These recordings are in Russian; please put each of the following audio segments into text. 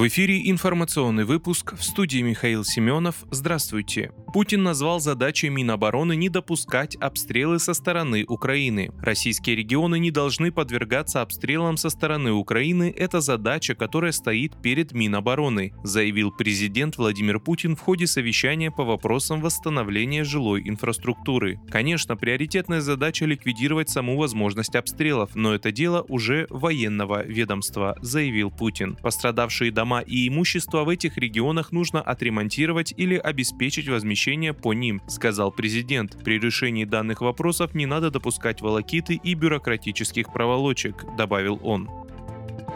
В эфире информационный выпуск в студии Михаил Семенов. Здравствуйте. Путин назвал задачей Минобороны не допускать обстрелы со стороны Украины. Российские регионы не должны подвергаться обстрелам со стороны Украины. Это задача, которая стоит перед Минобороны, заявил президент Владимир Путин в ходе совещания по вопросам восстановления жилой инфраструктуры. Конечно, приоритетная задача ликвидировать саму возможность обстрелов, но это дело уже военного ведомства, заявил Путин. Пострадавшие дома и имущество в этих регионах нужно отремонтировать или обеспечить возмещение по ним, сказал президент. При решении данных вопросов не надо допускать волокиты и бюрократических проволочек, добавил он.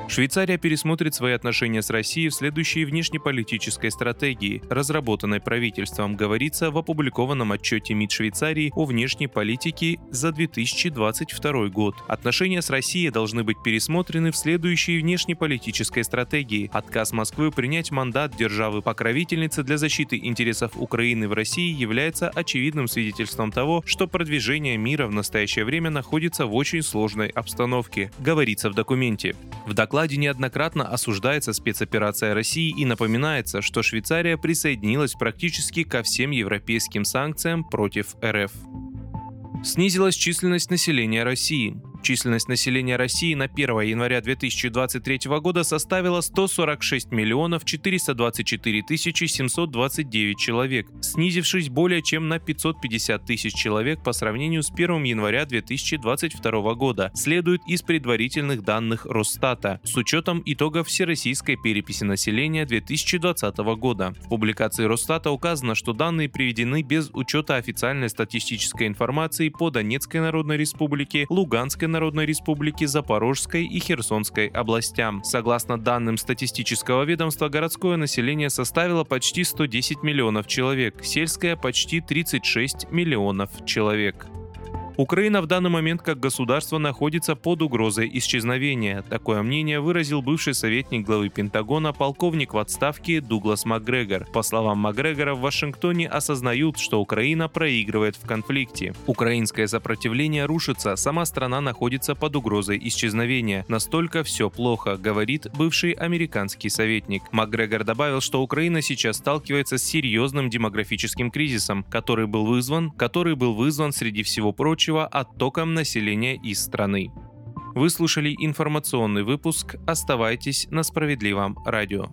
Швейцария пересмотрит свои отношения с Россией в следующей внешнеполитической стратегии, разработанной правительством, говорится в опубликованном отчете МИД Швейцарии о внешней политике за 2022 год. Отношения с Россией должны быть пересмотрены в следующей внешнеполитической стратегии. Отказ Москвы принять мандат державы-покровительницы для защиты интересов Украины в России является очевидным свидетельством того, что продвижение мира в настоящее время находится в очень сложной обстановке, говорится в документе. В докладе докладе неоднократно осуждается спецоперация России и напоминается, что Швейцария присоединилась практически ко всем европейским санкциям против РФ. Снизилась численность населения России. Численность населения России на 1 января 2023 года составила 146 миллионов 424 тысячи 729 человек, снизившись более чем на 550 тысяч человек по сравнению с 1 января 2022 года, следует из предварительных данных Росстата, с учетом итогов Всероссийской переписи населения 2020 года. В публикации Росстата указано, что данные приведены без учета официальной статистической информации по Донецкой Народной Республике, Луганской Народной Республики, Запорожской и Херсонской областям. Согласно данным статистического ведомства, городское население составило почти 110 миллионов человек, сельское почти 36 миллионов человек. Украина в данный момент как государство находится под угрозой исчезновения. Такое мнение выразил бывший советник главы Пентагона полковник в отставке Дуглас Макгрегор. По словам Макгрегора, в Вашингтоне осознают, что Украина проигрывает в конфликте. Украинское сопротивление рушится, сама страна находится под угрозой исчезновения. Настолько все плохо, говорит бывший американский советник. Макгрегор добавил, что Украина сейчас сталкивается с серьезным демографическим кризисом, который был вызван, который был вызван среди всего прочего прочего оттоком населения из страны. Вы слушали информационный выпуск. Оставайтесь на справедливом радио.